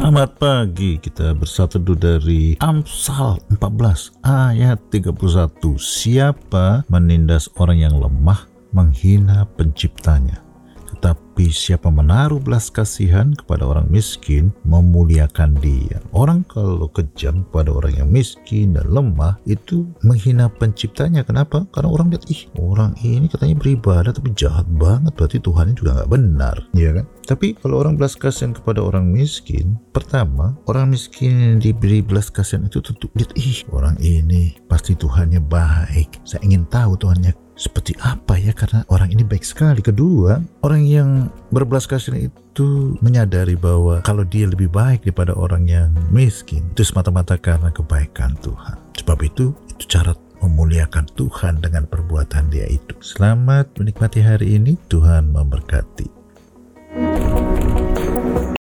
Selamat pagi, kita bersatu dari Amsal 14 ayat 31. Siapa menindas orang yang lemah menghina penciptanya. Tetapi siapa menaruh belas kasihan kepada orang miskin, memuliakan dia. Orang kalau kejam pada orang yang miskin dan lemah, itu menghina penciptanya. Kenapa? Karena orang lihat, ih orang ini katanya beribadah tapi jahat banget. Berarti Tuhan juga nggak benar. Iya kan? Tapi kalau orang belas kasihan kepada orang miskin, pertama, orang miskin yang diberi belas kasihan itu tentu lihat, ih orang ini pasti Tuhannya baik. Saya ingin tahu Tuhannya seperti apa ya karena orang ini baik sekali. Kedua, orang yang berbelas kasihan itu menyadari bahwa kalau dia lebih baik daripada orang yang miskin itu semata-mata karena kebaikan Tuhan. Sebab itu itu cara memuliakan Tuhan dengan perbuatan dia itu. Selamat menikmati hari ini, Tuhan memberkati.